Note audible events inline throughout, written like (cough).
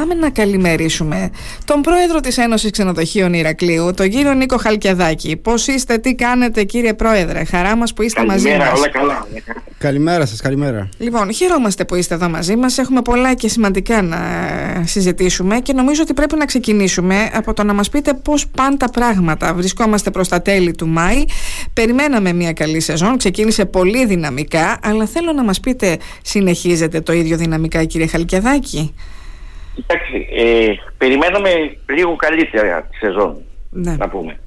πάμε να καλημερίσουμε τον πρόεδρο της Ένωσης Ξενοδοχείων Ηρακλείου, τον κύριο Νίκο Χαλκιαδάκη. Πώς είστε, τι κάνετε κύριε πρόεδρε, χαρά μας που είστε καλημέρα, μαζί μας. όλα καλά. Καλημέρα σας, καλημέρα. Λοιπόν, χαιρόμαστε που είστε εδώ μαζί μας. Έχουμε πολλά και σημαντικά να συζητήσουμε και νομίζω ότι πρέπει να ξεκινήσουμε από το να μας πείτε πώς πάνε τα πράγματα. Βρισκόμαστε προς τα τέλη του Μάη. Περιμέναμε μια καλή σεζόν, ξεκίνησε πολύ δυναμικά, αλλά θέλω να μας πείτε, συνεχίζετε το ίδιο δυναμικά κύριε Χαλκιαδάκη; Κοιτάξτε, ε, περιμέναμε λίγο καλύτερα τη σεζόν, Ναι. να πούμε.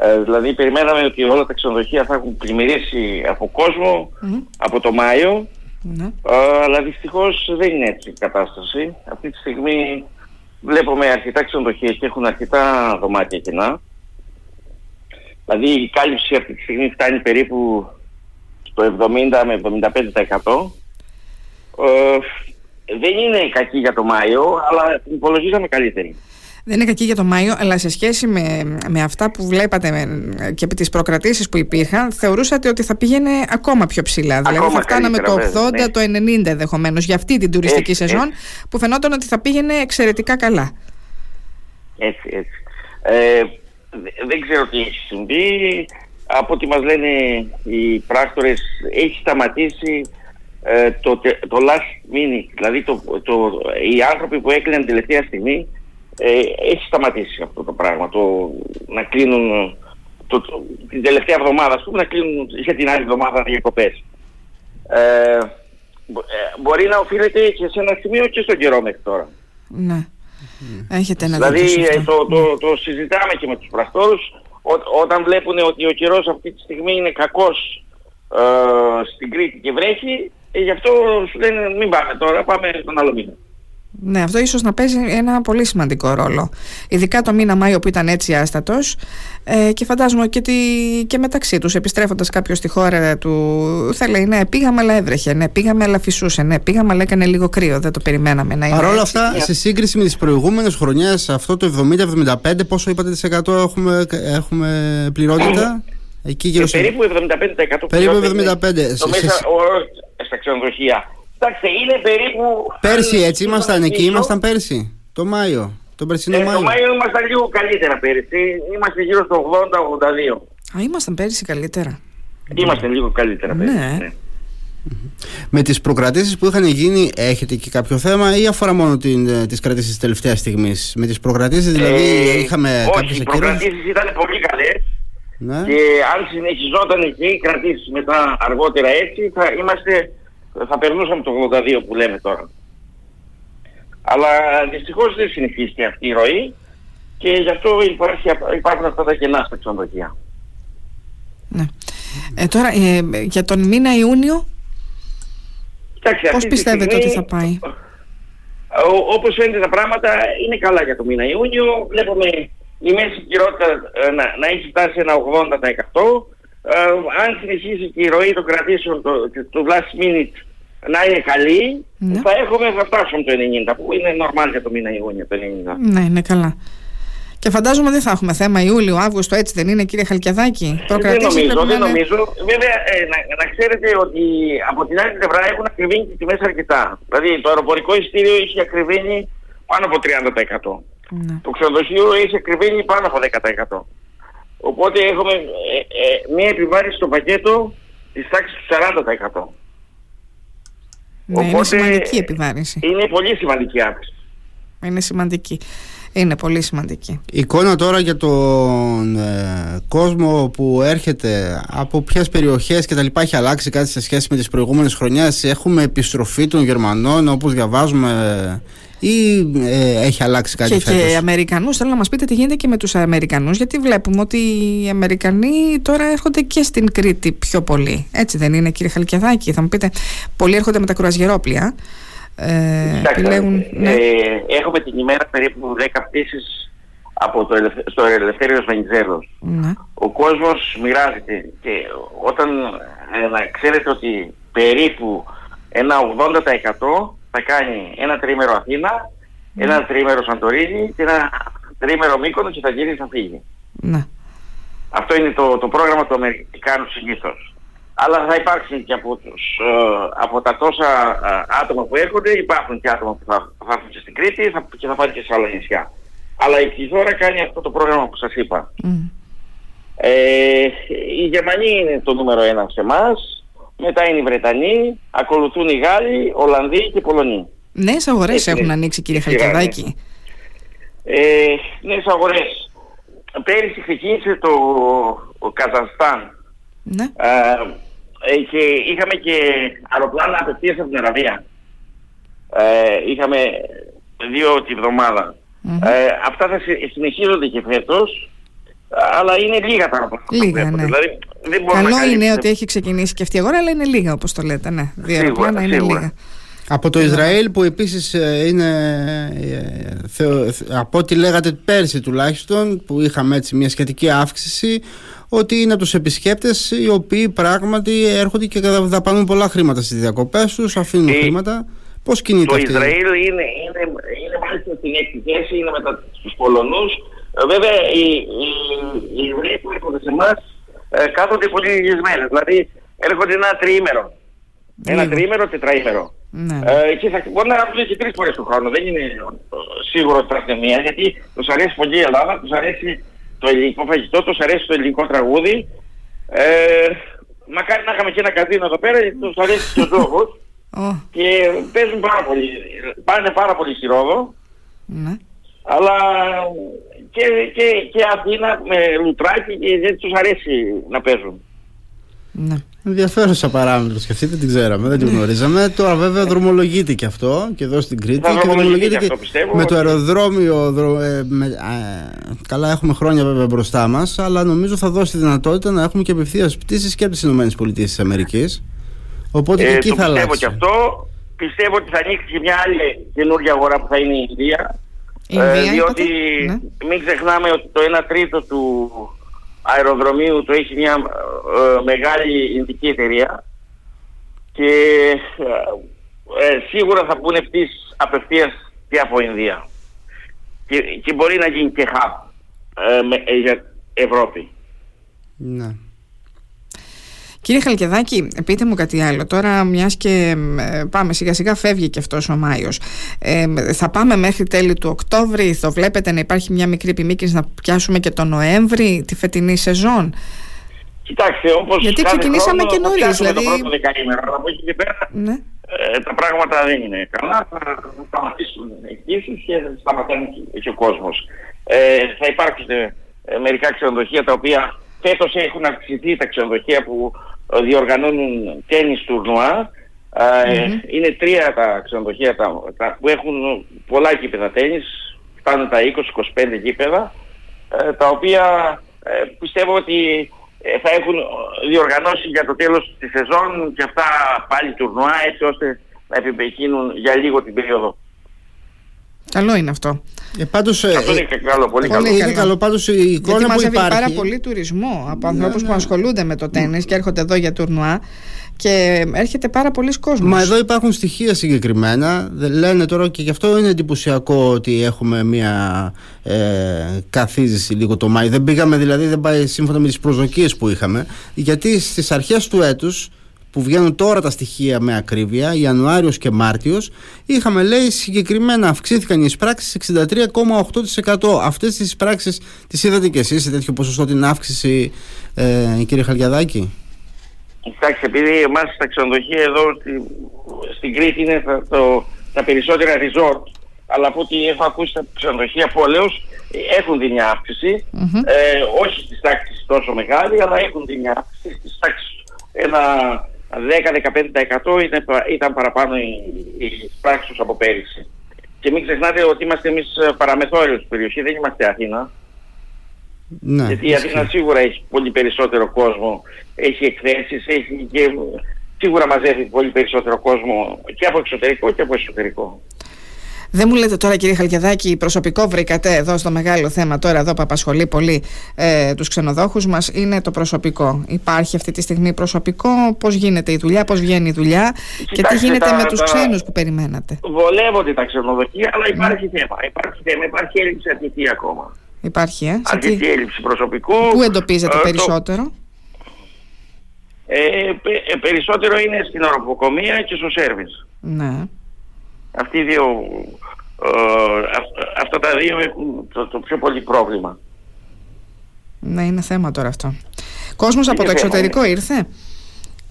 Ε, δηλαδή, περιμέναμε ότι όλα τα ξενοδοχεία θα έχουν πλημμυρίσει από κόσμο Μμμ. από το Μάιο, Ναι. ε, αλλά δυστυχώς δεν είναι έτσι η κατάσταση. Αυτή τη στιγμή βλέπουμε αρκετά ξενοδοχεία και έχουν αρκετά δωμάτια κοινά. Δηλαδή, η κάλυψη αυτή τη στιγμή φτάνει περίπου στο 70 με 75%. Ε, δεν είναι κακή για το Μάιο, αλλά την υπολογίζαμε καλύτερη. Δεν είναι κακή για το Μάιο, αλλά σε σχέση με, με αυτά που βλέπατε με, και με τις προκρατήσεις που υπήρχαν, θεωρούσατε ότι θα πήγαινε ακόμα πιο ψηλά. δηλαδή Ακόμα θα φτάναμε το 80, καλύτερα, βέβαια, ναι. το 90 ενδεχομένως για αυτή την τουριστική Έτσι, σεζόν που φαινόταν ότι θα πήγαινε εξαιρετικά καλά. Έτσι, έτσι. Ε, δε- δεν ξέρω τι έχει συμβεί. Από ό,τι μας λένε οι πράκτορες, έχει σταματήσει ε, το, τε- το last minute. Δηλαδή το, το, οι άνθρωποι που έκλειναν τελευταία στιγμή, ε, έχει σταματήσει αυτό το πράγμα. Το, να κλείνουν το, το- την τελευταία εβδομάδα, ας πούμε, να κλείνουν για την άλλη εβδομάδα διακοπές. Ε, μπο- ε, μπορεί να οφείλεται και σε ένα σημείο και στον καιρό μέχρι τώρα. Ναι. Έχετε ένα Δηλαδή δίκιο σε ε, αυτό. το, το, το συζητάμε και με τους πραστόρους Ό- όταν βλέπουν ότι ο καιρός αυτή τη στιγμή είναι κακός ε, στην Κρήτη και βρέχει ε, γι' αυτό σου λένε μην πάμε τώρα, πάμε τον άλλο μήνα. Ναι, αυτό ίσως να παίζει ένα πολύ σημαντικό ρόλο. Ειδικά το μήνα Μάιο που ήταν έτσι άστατος ε, και φαντάζομαι και, τη, και μεταξύ τους επιστρέφοντας κάποιος στη χώρα του θα λέει ναι πήγαμε αλλά έβρεχε, ναι πήγαμε αλλά φυσούσε, ναι πήγαμε αλλά έκανε λίγο κρύο, δεν το περιμέναμε να είναι Παρ' όλα έτσι. αυτά, σε σύγκριση με τις προηγούμενες χρονιές, αυτό το 70-75, πόσο είπατε τις 100 έχουμε, έχουμε πληρότητα, εκεί γύρω Και στο... περίπου 75% Περίπου πληρώνεται 75. Το Σε- μέσα σε- ο- στα ξενοδοχεία. Κοιτάξτε, είναι περίπου... Πέρσι αν έτσι ήμασταν εκεί, συμφωνήσω, ήμασταν πέρσι, το Μάιο, τον περσινό ε, Μάιο. το Μάιο ήμασταν λίγο καλύτερα πέρυσι. Είμαστε γύρω στο 80-82. Α, ήμασταν πέρυσι καλύτερα. Είμαστε λίγο καλύτερα πέρυσι. Ναι. Με τις προκρατήσεις που είχαν γίνει, έχετε εκεί κάποιο θέμα ή αφορά μόνο την, ε, τις κρατήσεις της τελευταίας στιγμής; Με τις προκρατήσεις δηλαδή Ε, είχαμε όχι, κάποιες οι ακυρώσεις. προκρατήσεις ήταν πολύ καλές Ναι. και αν συνεχιζόταν και οι κρατήσεις μετά αργότερα έτσι θα είμαστε, θα περνούσαμε το 82 που λέμε τώρα. Αλλά δυστυχώς δεν συνεχίστηκε αυτή η ροή και γι' αυτό υπάρχει, υπάρχουν αυτά τα κενά στα ξενοδοχεία. ναι. Ε, τώρα ε, για τον μήνα Ιούνιο Κοιτάξτε, πώς αυτή τη πιστεύετε στιγμή, ότι θα πάει; ο- όπως φαίνεται τα πράγματα είναι καλά για το μήνα Ιούνιο. Βλέπουμε η μέση κυρότητα ε, να, να έχει φτάσει ένα 80%. Ε, αν συνεχίσει και η ροή των κρατήσεων το, του last minute να είναι καλή, Ναι. θα έχουμε θα φτάσουμε το 90% που είναι normal για το μήνα Ιούνιο το 90%. Ναι, είναι καλά. Και φαντάζομαι δεν θα έχουμε θέμα Ιούλιο, Αύγουστο, έτσι δεν είναι κύριε Χαλκιαδάκη; Δεν Προκρατήσεις νομίζω, πρέπει δεν να είναι- νομίζω. Βέβαια, ε, να, να ξέρετε ότι από την άλλη πλευρά έχουν ακριβήνει τις τιμές αρκετά. Δηλαδή το αεροπορικό ειστήριο έχει ακριβήνει πάνω από 30%. Ναι. Το ξενοδοχείο έχει ακριβήνει πάνω από 10%. Οπότε έχουμε ε, ε, μία επιβάρηση στο πακέτο της τάξης του 40%. Ναι, είναι Οπότε, σημαντική επιβάρυνση. Είναι πολύ σημαντική αύξηση. Είναι σημαντική. Είναι πολύ σημαντική. Εικόνα τώρα για τον ε, κόσμο που έρχεται από ποιες περιοχές και τα λοιπά έχει αλλάξει κάτι σε σχέση με τις προηγούμενες χρονιές έχουμε επιστροφή των Γερμανών όπως διαβάζουμε ή ε, έχει αλλάξει κάτι και, φέτος; Και Αμερικανούς, θέλω να μας πείτε τι γίνεται και με τους Αμερικανούς, γιατί βλέπουμε ότι οι Αμερικανοί τώρα έρχονται και στην Κρήτη πιο πολύ. Έτσι δεν είναι κύριε Χαλκιαδάκη, θα μου πείτε, πολλοί έρχονται με τα κουρασγερόπλια. Ε, Κοιτάξτε, επιλέγουν, ναι. ε, έχουμε την ημέρα περίπου 10 πτήσεις από το, ελευθε- στο Ελευθέριος Βενιζέλος. ναι. ο κόσμος μοιράζεται και όταν ε, να ξέρετε ότι περίπου ένα 80% θα κάνει ένα τρίμερο Αθήνα, ένα τρίμερο Σαντορίνη και ένα τρίμερο Μύκονο και θα γίνει θα φύγει. ναι. Αυτό είναι το, το πρόγραμμα του Αμερικάνου συνήθως. αλλά θα υπάρξουν και από, τους, ε, από τα τόσα ε, άτομα που έρχονται, υπάρχουν και άτομα που θα, θα έρθουν και στην Κρήτη θα, και θα πάνε και σε άλλα νησιά. Αλλά η Πληθώρα κάνει αυτό το πρόγραμμα που σας είπα. Ε, οι Γερμανοί είναι το νούμερο ένα σε εμάς, μετά είναι οι Βρετανοί, ακολουθούν οι Γάλλοι, Ολλανδοί και Πολωνοί. Νέες αγορές έχουν ανοίξει κύριε Χαλκιδάκη. Ε, νέες αγορές. Πέρυσι ξεκίνησε το ο Καζανστάν. Ναι. Ε, και είχαμε και αεροπλάνα απευθείας από την Αραβία. Ε, είχαμε δύο τη βδομάδα. Ε, αυτά θα συνεχίζονται και φέτος, αλλά είναι λίγα τα αεροπλάνα. Λίγα, ναι. Δηλαδή, δεν Καλό να είναι ότι έχει ξεκινήσει και αυτή η αγορά, αλλά είναι λίγα όπως το λέτε. Ναι. Δύο αεροπλάνα είναι λίγα. Από το Ισραήλ που επίσης ε, είναι, ε, από ό,τι λέγατε πέρσι τουλάχιστον, που είχαμε έτσι μια σχετική αύξηση, ότι είναι από τους επισκέπτες οι οποίοι πράγματι έρχονται και δαπανούν πολλά χρήματα στις διακοπές τους, αφήνουν ε, χρήματα. Πώς κινείται το αυτή. Το Ισραήλ είναι, είναι, είναι μάλιστα στην έκτη θέση, είναι μετά στους Πολωνούς. Ε, βέβαια οι, οι, οι Εβραίοι που έρχονται σε εμάς ε, κάθονται πολύ λίγες μέρες. Δηλαδή έρχονται ένα τριήμερο. Ένα τριήμερο, τετραήμερο. Ναι. Ε, και θα μπορεί να έρθουν και τρεις φορές το χρόνο. Δεν είναι σίγουρο ότι θα έρθουν μία, γιατί τους αρέσει πολύ η Ελλάδα, τους αρέσει το ελληνικό φαγητό, τους αρέσει το ελληνικό τραγούδι. Ε, μακάρι να είχαμε και ένα καζίνο εδώ πέρα, γιατί τους αρέσει και ο λόγος. (laughs) Και παίζουν πάρα πολύ, πάνε πάρα πολύ στη Ρόδο. Ναι. Αλλά και, και, και Αθήνα με λουτράκι και δεν τους αρέσει να παίζουν. Ναι. Ενδιαφέρουσα παράμετρο και αυτή δεν την ξέραμε, δεν την ναι. γνωρίζαμε. Τώρα βέβαια δρομολογείται και αυτό και εδώ στην Κρήτη. και δρομολογείται και, πιστεύω, με το αεροδρόμιο. Δρο, ε, με, ε, καλά, έχουμε χρόνια βέβαια μπροστά μας, αλλά νομίζω θα δώσει δυνατότητα να έχουμε και απευθείας πτήσεις και από τις ΗΠΑ. Οπότε και ε, εκεί το θα πιστεύω αλλάξει. και αυτό. Πιστεύω ότι θα ανοίξει και μια άλλη καινούργια αγορά που θα είναι η Ινδία. Ινδία διότι ναι. μην ξεχνάμε ότι το 1 τρίτο του αεροδρομίου το έχει μια ε, μεγάλη ειδική εταιρεία και ε, ε, σίγουρα θα πούνε πτήσεις απευθείας και από Ινδία και, και μπορεί να γίνει και hub για Ευρώπη. Ναι. Κύριε Χαλκεδάκη, πείτε μου κάτι άλλο. Τώρα, μιας και πάμε σιγά σιγά, φεύγει και αυτός ο Μάιος. Ε, θα πάμε μέχρι τέλη του Οκτώβρη; Θα βλέπετε να υπάρχει μια μικρή επιμήκυνση να πιάσουμε και τον Νοέμβρη, τη φετινή σεζόν; Κοιτάξτε, όπως. Γιατί ξεκινήσαμε και νωρίς. Δηλαδή... Το πρώτο δεκαήμερο, από εκεί και πέρα ναι. ε, τα πράγματα δεν είναι καλά. Θα σταματήσουν οι και θα σταματάνε και ο κόσμος. Ε, θα υπάρξουν ε, μερικά ξενοδοχεία τα οποία φέτος έχουν αυξηθεί τα ξενοδοχεία που διοργανώνουν τέννις τουρνουά. Mm-hmm. Είναι τρία τα ξενοδοχεία τα, τα, που έχουν πολλά γήπεδα τέννις, φτάνουν τα 20-25 γήπεδα, ε, τα οποία ε, πιστεύω ότι ε, θα έχουν διοργανώσει για το τέλος της σεζόν και αυτά πάλι τουρνουά έτσι ώστε να επιπεκίνουν για λίγο την περίοδο. Καλό είναι αυτό. Ε, πάντως, ε, αυτό είναι καλό, πολύ, καλό. Είναι καλό. Πάντως η εικόνα Γιατί που υπάρχει... πάρα πολύ τουρισμό από ναι, ανθρώπους ναι. που ασχολούνται με το τέννις και έρχονται εδώ για τουρνουά και έρχεται πάρα πολλοί κόσμος. Μα εδώ υπάρχουν στοιχεία συγκεκριμένα. Λένε τώρα και γι' αυτό είναι εντυπωσιακό ότι έχουμε μια ε, καθίζηση λίγο το Μάη. Δεν πήγαμε δηλαδή, δεν πάει σύμφωνα με τις προσδοκίες που είχαμε. Γιατί στις αρχές του έτους που βγαίνουν τώρα τα στοιχεία με ακρίβεια, Ιανουάριος και Μάρτιος, είχαμε λέει συγκεκριμένα αυξήθηκαν οι εισπράξεις 63,8%. Αυτές τις εισπράξεις τις είδατε και εσείς σε τέτοιο ποσοστό την αύξηση, ε, κύριε Χαλιαδάκη. Κοιτάξτε, επειδή εμάς στα ξενοδοχεία εδώ στη, στην Κρήτη είναι τα, το, τα περισσότερα resort, αλλά από ό,τι έχω ακούσει τα ξενοδοχεία πόλεως έχουν δει μια αύξηση, ε, όχι στις τάξεις τόσο μεγάλη, αλλά έχουν δει μια αύξηση στις τάξεις ένα 10-15% ήταν, ήταν παραπάνω οι, οι πράξεις από πέρυσι. Και μην ξεχνάτε ότι είμαστε εμείς παραμεθόριος περιοχή, δεν είμαστε Αθήνα. Ναι, Γιατί η Αθήνα σίγουρα έχει πολύ περισσότερο κόσμο, έχει εκθέσεις, έχει και σίγουρα μαζεύει πολύ περισσότερο κόσμο και από εξωτερικό και από εσωτερικό. Δεν μου λέτε τώρα κύριε Χαλκεδάκη, προσωπικό βρήκατε εδώ στο μεγάλο θέμα τώρα εδώ που απασχολεί πολύ ε, τους ξενοδόχους μας είναι το προσωπικό. Υπάρχει αυτή τη στιγμή προσωπικό, πώς γίνεται η δουλειά, πώς βγαίνει η δουλειά και τι γίνεται τα, με τους τα, ξένους που περιμένατε; Βολεύονται τα ξενοδοχεία αλλά υπάρχει θέμα, υπάρχει θέμα, υπάρχει έλλειψη αρκετή ακόμα. Υπάρχει, ε. Αρκετή έλλειψη προσωπικού. Πού εντοπίζετε ε, περισσότερο; ε, ε, περισσότερο είναι στην οροφοκομεία και στο σέρβις. Ναι. Αυτοί οι δύο, ε, αυτά τα δύο έχουν το, το, πιο πολύ πρόβλημα. Ναι, είναι θέμα τώρα αυτό. Κόσμος από το εξωτερικό ναι. ήρθε;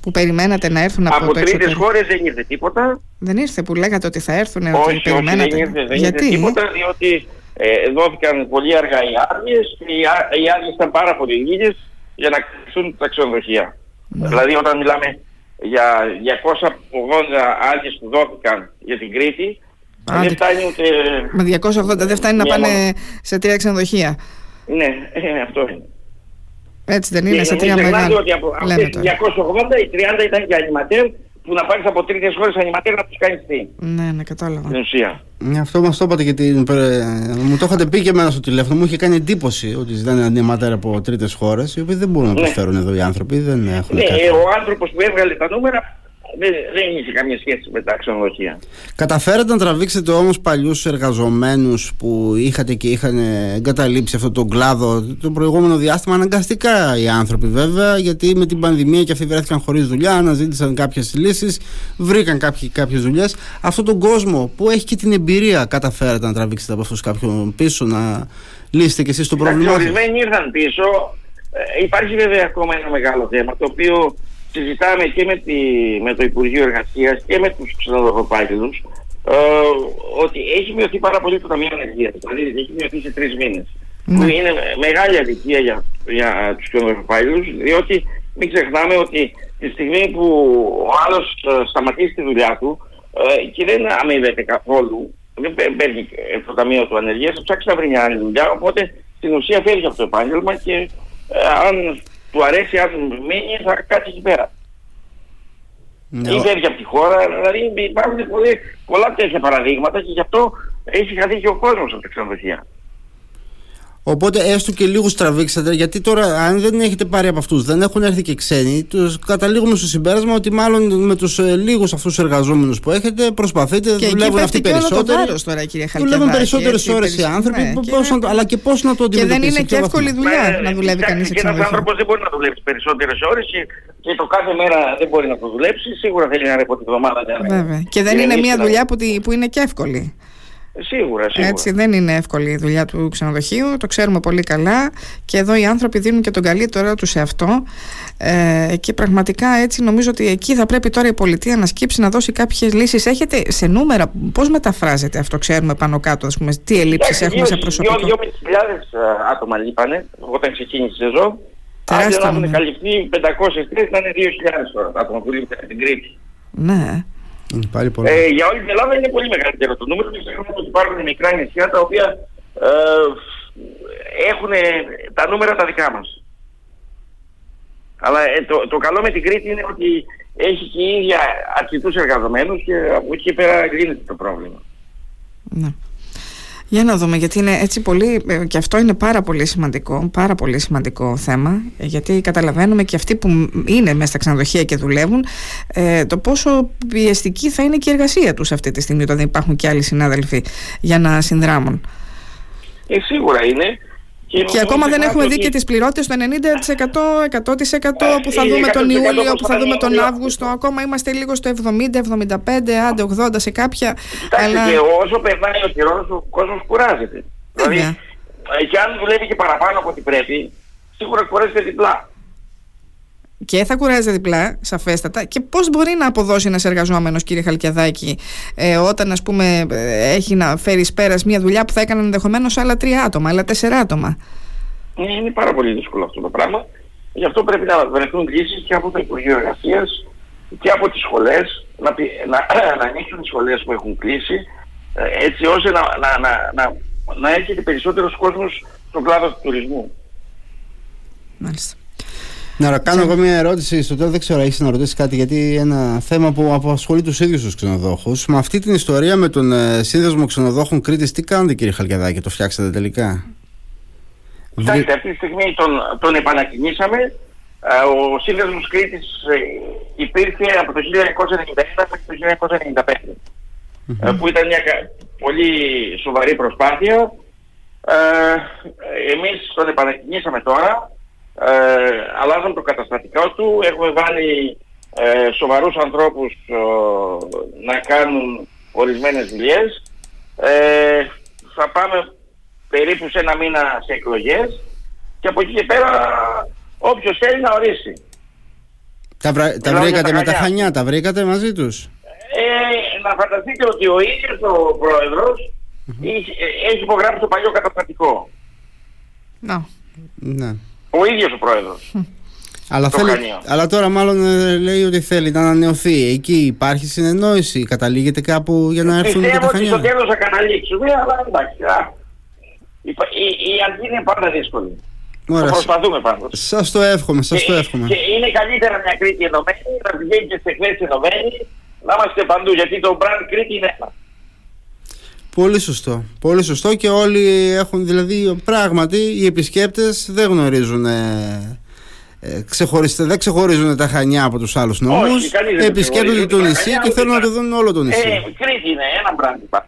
Που περιμένατε να έρθουν από, από το εξωτερικό. Από τρίτες χώρες δεν ήρθε τίποτα. Δεν ήρθε που λέγατε ότι θα έρθουν, όχι, ότι περιμένατε. Όχι, δεν ήρθε, δεν Γιατί; ήρθε τίποτα, διότι ε, δόθηκαν πολύ αργά οι άδειε και οι άδειε ήταν πάρα πολύ λίγες για να κλειστούν τα ξενοδοχεία. Ναι. Δηλαδή όταν μιλάμε για 280 άδειε που δόθηκαν για την Κρήτη, Α, δεν φτάνει ούτε... Με 280 δεν φτάνει να πάνε σε τρία ξενοδοχεία. Ναι, ε, αυτό είναι. Έτσι δεν είναι, και σε τρία μεγάλα. ότι από αυτές 280 οι 30 ήταν για ανηματέρ που να πάρεις από τρίτες χώρες ανηματέρ να τους κάνεις τι. Ναι, ναι, κατάλαβα. Στην ουσία. Ναι, αυτό μας το είπατε και την... μου το είχατε πει και εμένα στο τηλέφωνο. Μου είχε κάνει εντύπωση ότι ζητάνε ανηματέρ από τρίτες χώρες οι οποίοι δεν μπορούν να ναι. προσφέρουν εδώ οι άνθρωποι. Δεν έχουν ναι, ο άνθρωπος που έβγαλε τα νούμερα δεν, δεν είχε καμία σχέση με τα ξενοδοχεία. Καταφέρατε να τραβήξετε όμως παλιούς εργαζομένους που είχατε και είχαν εγκαταλείψει αυτόν τον κλάδο το προηγούμενο διάστημα; Αναγκαστικά οι άνθρωποι βέβαια, γιατί με την πανδημία και αυτοί βρέθηκαν χωρίς δουλειά, αναζήτησαν κάποιες λύσεις, βρήκαν κάποιες δουλειές. Αυτόν τον κόσμο που έχει και την εμπειρία, καταφέρατε να τραβήξετε από αυτούς κάποιον πίσω, να λύσετε κι εσείς το πρόβλημα. Ορισμένοι ήρθαν πίσω. Ε, υπάρχει βέβαια ακόμα ένα μεγάλο θέμα το οποίο συζητάμε και με, τη, με το Υπουργείο Εργασίας και με τους ξενοδοχοπάγγελους ε, ότι έχει μειωθεί πάρα πολύ το Ταμείο Ενεργείας. Δηλαδή έχει μειωθεί σε τρεις μήνες. Mm. Που είναι μεγάλη αδικία για, για τους ξενοδοχοπάγγελους διότι μην ξεχνάμε ότι τη στιγμή που ο άλλος ε, σταματήσει τη δουλειά του ε, και δεν αμείβεται καθόλου, δεν παίρνει το Ταμείο του Ανεργίας, θα ψάξει να βρει μια άλλη δουλειά, οπότε στην ουσία φεύγει από το επάγγελμα και ε, αν του αρέσει αν μείνει θα κάτσει εκεί πέρα. Ναι. Ή φεύγει από τη χώρα, δηλαδή υπάρχουν πολλοί, πολλά τέτοια παραδείγματα και γι' αυτό έχει χαθεί και ο κόσμος από τα ξενοδοχεία. Οπότε έστω και λίγους τραβήξατε, γιατί τώρα, αν δεν έχετε πάρει από αυτούς, δεν έχουν έρθει και ξένοι, τους καταλήγουμε στο συμπέρασμα ότι μάλλον με τους ε, λίγους αυτούς του εργαζόμενους που έχετε προσπαθείτε, και δουλεύουν αυτοί περισσότερο. τώρα, κύριε δουλεύουν περισσότερες ώρες οι άνθρωποι, ναι, πώς και... αλλά και πώς να το αντιμετωπίσετε. Και δεν είναι και εύκολη δουλειά ναι, να δουλεύει κανείς σε Και ένας άνθρωπος δεν μπορεί να δουλέψει περισσότερες ώρες και, το κάθε μέρα δεν μπορεί να το δουλέψει. Σίγουρα θέλει να ρεπό τη βδομάδα. Βέβαια. Και δεν είναι μια δουλειά που είναι και εύκολη. Σίγουρα, σίγουρα. Έτσι, δεν είναι εύκολη η δουλειά του ξενοδοχείου, το ξέρουμε πολύ καλά και εδώ οι άνθρωποι δίνουν και τον καλύτερό τους σε αυτό ε, και πραγματικά έτσι νομίζω ότι εκεί θα πρέπει τώρα η πολιτεία να σκύψει να δώσει κάποιες λύσεις. Έχετε σε νούμερα, πώς μεταφράζεται αυτό, ξέρουμε πάνω κάτω, ας πούμε, τι ελλείψεις έχουμε σε προσωπικό; 2.500 άτομα λείπανε όταν ξεκίνησε η σεζόν. Αν δεν έχουν καλυφθεί 500 θέσεις, θα είναι 2.000 τώρα άτομα που λείπουν στην Κρήτη. Ναι. Πάλι πολύ. Ε, για όλη την Ελλάδα είναι πολύ μεγαλύτερο το νούμερο και ξέρουμε ότι υπάρχουν μικρά νησιά τα οποία ε, έχουν τα νούμερα τα δικά μας. Αλλά ε, το, το καλό με την Κρήτη είναι ότι έχει και η ίδια αρκετούς εργαζομένους και από εκεί πέρα λύνεται το πρόβλημα. Ναι. Για να δούμε, γιατί είναι έτσι πολύ, ε, και αυτό είναι πάρα πολύ σημαντικό, πάρα πολύ σημαντικό θέμα, γιατί καταλαβαίνουμε και αυτοί που είναι μέσα στα ξενοδοχεία και δουλεύουν, ε, το πόσο πιεστική θα είναι και η εργασία τους αυτή τη στιγμή, όταν υπάρχουν και άλλοι συνάδελφοι για να συνδράμουν. Ε, σίγουρα είναι. Και, και ακόμα δεν έχουμε δει και τις πληρότητες το 90%, 100% που θα δούμε τον Ιούλιο, που θα δούμε τον Αύγουστο. Ακόμα είμαστε λίγο στο 70, 75, άντε 80 σε κάποια. Κοιτάξτε, αλλά... και όσο περνάει ο καιρός ο κόσμος κουράζεται. Δηλαδή, ε, και αν δουλεύει και παραπάνω από ό,τι πρέπει, σίγουρα κουράζεται διπλά και θα κουράζεται διπλά, σαφέστατα. Και πώς μπορεί να αποδώσει ένας εργαζόμενος, κύριε Χαλκιαδάκη, ε, όταν ας πούμε, ε, έχει να φέρει πέρας μια δουλειά που θα έκαναν ενδεχομένως άλλα τρία άτομα, άλλα τέσσερα άτομα; Ναι, είναι πάρα πολύ δύσκολο αυτό το πράγμα. Γι' αυτό πρέπει να βρεθούν λύσεις και από το Υπουργείο Εργασίας και από τις σχολές, να, να, (clears throat) να ανοίξουν τι σχολές που έχουν κλείσει, ε, έτσι ώστε να, να, να, να, να έρχεται περισσότερος κόσμος στον κλάδο του τουρισμού. Μάλιστα. Να κάνω εγώ μια ερώτηση στο τέλος. Δεν ξέρω, έχεις να ρωτήσεις κάτι, γιατί ένα θέμα που απασχολεί τους ίδιους τους ξενοδόχους. Με αυτή την ιστορία με τον ε, σύνδεσμο ξενοδόχων Κρήτης, τι κάνετε κύριε Χαλκιαδάκη, το φτιάξατε τελικά; Κοιτάξτε, αυτή τη στιγμή τον, τον επανακινήσαμε. Ε, ο σύνδεσμος Κρήτης ε, υπήρχε από το 1991 μέχρι το 1995. mm Που ήταν μια πολύ σοβαρή προσπάθεια. Ε, εμείς τον επανακινήσαμε τώρα ε, αλλάζουν το καταστατικό του, έχουμε βάλει ε, σοβαρούς ανθρώπους ε, να κάνουν ορισμένες δουλειές. Ε, θα πάμε περίπου σε ένα μήνα σε εκλογές και από εκεί και πέρα όποιος θέλει να ορίσει. Τα, βρα... τα βρήκατε με τα Χανιά, τα βρήκατε μαζί τους; Ε, να φανταστείτε ότι ο ίδιος ο πρόεδρος έχει, έχει υπογράψει το παλιό καταστατικό. Να. Ναι. Ο ίδιος ο πρόεδρος. Αλλά, Το θέλει, Χανίο. αλλά τώρα μάλλον ε, λέει ότι θέλει να ανανεωθεί. Εκεί υπάρχει συνεννόηση, καταλήγεται κάπου για να έρθουν και Πιστεύω τα ότι στο Χανιά. τέλος θα καταλήξουμε, αλλά εντάξει. α, Η, η, η αρχή είναι πάντα δύσκολη. Θα Ωραία, προσπαθούμε πάντως. σας το εύχομαι, σας το Και- εύχομαι. Και είναι καλύτερα μια Κρήτη ενωμένη, να πηγαίνει και σε εκθέσεις ενωμένη, να είμαστε παντού, γιατί το brand Κρήτη είναι ένα. Πολύ σωστό. Πολύ σωστό και όλοι έχουν δηλαδή πράγματι οι επισκέπτες δεν γνωρίζουν ε, ε, ξεχωριστε- δεν ξεχωρίζουν τα Χανιά από τους άλλους νόμους Όχι, κανείς δεν επισκέπτονται ξεχωρίζει το τα νησί Χανιά, και ούτε θέλουν να τα- το δουν όλο το νησί. Ε, Κρήτη είναι ένα brand υπάρχει.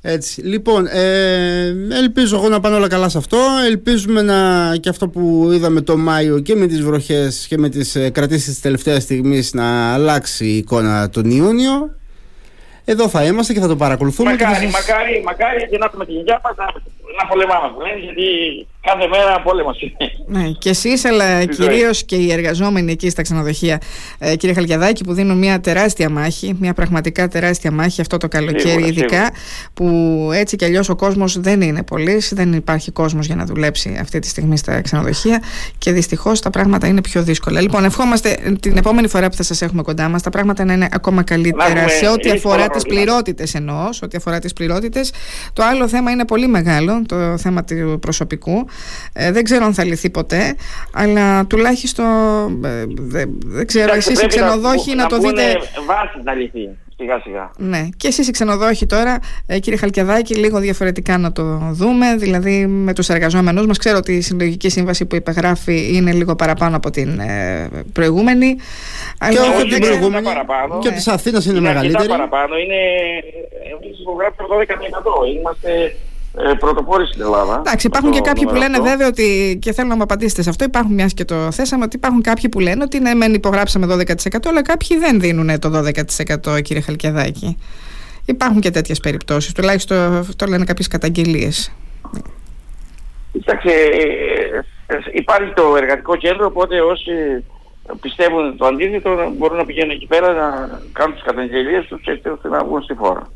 Έτσι. Λοιπόν, ε, ελπίζω εγώ να πάνε όλα καλά σε αυτό. Ελπίζουμε να και αυτό που είδαμε το Μάιο και με τις βροχές και με τις ε, κρατήσεις της τελευταίας στιγμής να αλλάξει η εικόνα τον Ιούνιο. Εδώ θα είμαστε και θα το παρακολουθούμε. και θα Μακάρι, σας- μακάρι, μακάρι και να έχουμε την υγεία μας να, να πολεμάμε που λένε, γιατί κάθε μέρα πόλεμος είναι. Ναι, και εσείς, αλλά Στη ζωή. κυρίως και οι εργαζόμενοι εκεί στα ξενοδοχεία, ε, κύριε Χαλκιαδάκη, που δίνουν μια τεράστια μάχη, μια πραγματικά τεράστια μάχη αυτό το καλοκαίρι, Σίγουρα, ειδικά, σίγουρα. που έτσι κι αλλιώς ο κόσμος δεν είναι πολύς, δεν υπάρχει κόσμος για να δουλέψει αυτή τη στιγμή στα ξενοδοχεία και δυστυχώς τα πράγματα είναι πιο δύσκολα. Λοιπόν, ευχόμαστε την επόμενη φορά που θα σας έχουμε κοντά μας τα πράγματα να είναι ακόμα καλύτερα έχουμε σε ό,τι δύσκολα αφορά τις προβλήματα. πληρότητες εννοώ, σε ό,τι αφορά τις πληρότητες. Το άλλο θέμα είναι πολύ μεγάλο, το θέμα του προσωπικού. Ε, δεν ξέρω αν θα λυθεί ποτέ, αλλά τουλάχιστον ε, δεν, δεν ξέρω, Εντάξει, εσείς οι πρέπει να- ξενοδόχοι να, το μπουνε δείτε. βάσεις να λυθεί σιγά σιγά. Ναι, και εσείς οι ξενοδόχοι τώρα, ε, κύριε Χαλκιαδάκη, λίγο διαφορετικά να το δούμε, δηλαδή με τους εργαζόμενους μας. Ξέρω ότι η συλλογική σύμβαση που υπεγράφει είναι λίγο παραπάνω από την ε, προηγούμενη. Και αλλά όχι δεν από την ξέρω- προηγούμενη. παραπάνω. Και Ναι. τη Αθήνας είναι, Είναι μεγαλύτερη. αρκετά παραπάνω. Είναι, εμείς υπογράψαμε το 12%. Είμαστε ε, πρωτοπόροι στην Ελλάδα. Εντάξει, με υπάρχουν το και κάποιοι που νούμερο λένε αυτό. βέβαια ότι. και θέλω να μου απαντήσετε σε αυτό. Υπάρχουν μιας και το θέσαμε ότι υπάρχουν κάποιοι που λένε ότι ναι, μεν υπογράψαμε 12%, αλλά κάποιοι δεν δίνουν το 12%, κύριε Χαλκιαδάκη. Υπάρχουν και τέτοιες περιπτώσεις. Τουλάχιστον αυτό λένε κάποιες καταγγελίες. Κοιτάξτε, ε, ε, υπάρχει το εργατικό κέντρο, οπότε όσοι πιστεύουν το αντίθετο μπορούν να πηγαίνουν εκεί πέρα να κάνουν τις καταγγελίες τους έτσι ώστε να βγουν στη φόρα.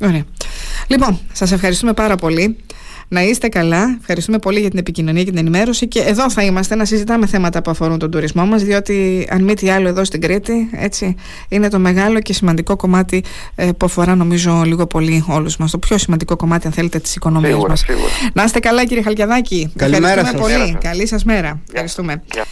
Ωραία. Λοιπόν, σας ευχαριστούμε πάρα πολύ. Να είστε καλά. Ευχαριστούμε πολύ για την επικοινωνία και την ενημέρωση. Και εδώ θα είμαστε να συζητάμε θέματα που αφορούν τον τουρισμό μας, διότι αν μη τι άλλο, εδώ στην Κρήτη, έτσι, είναι το μεγάλο και σημαντικό κομμάτι ε, που αφορά, νομίζω, λίγο πολύ όλους μας. Το πιο σημαντικό κομμάτι, αν θέλετε, της οικονομίας Σίγουρα, μας. σίγουρα. Να είστε καλά, κύριε Χαλκιαδάκη. Καλημέρα Ευχαριστούμε σας. πολύ. Καλημέρα σας. Καλή σας μέρα. Ευχαριστούμε. Γεια.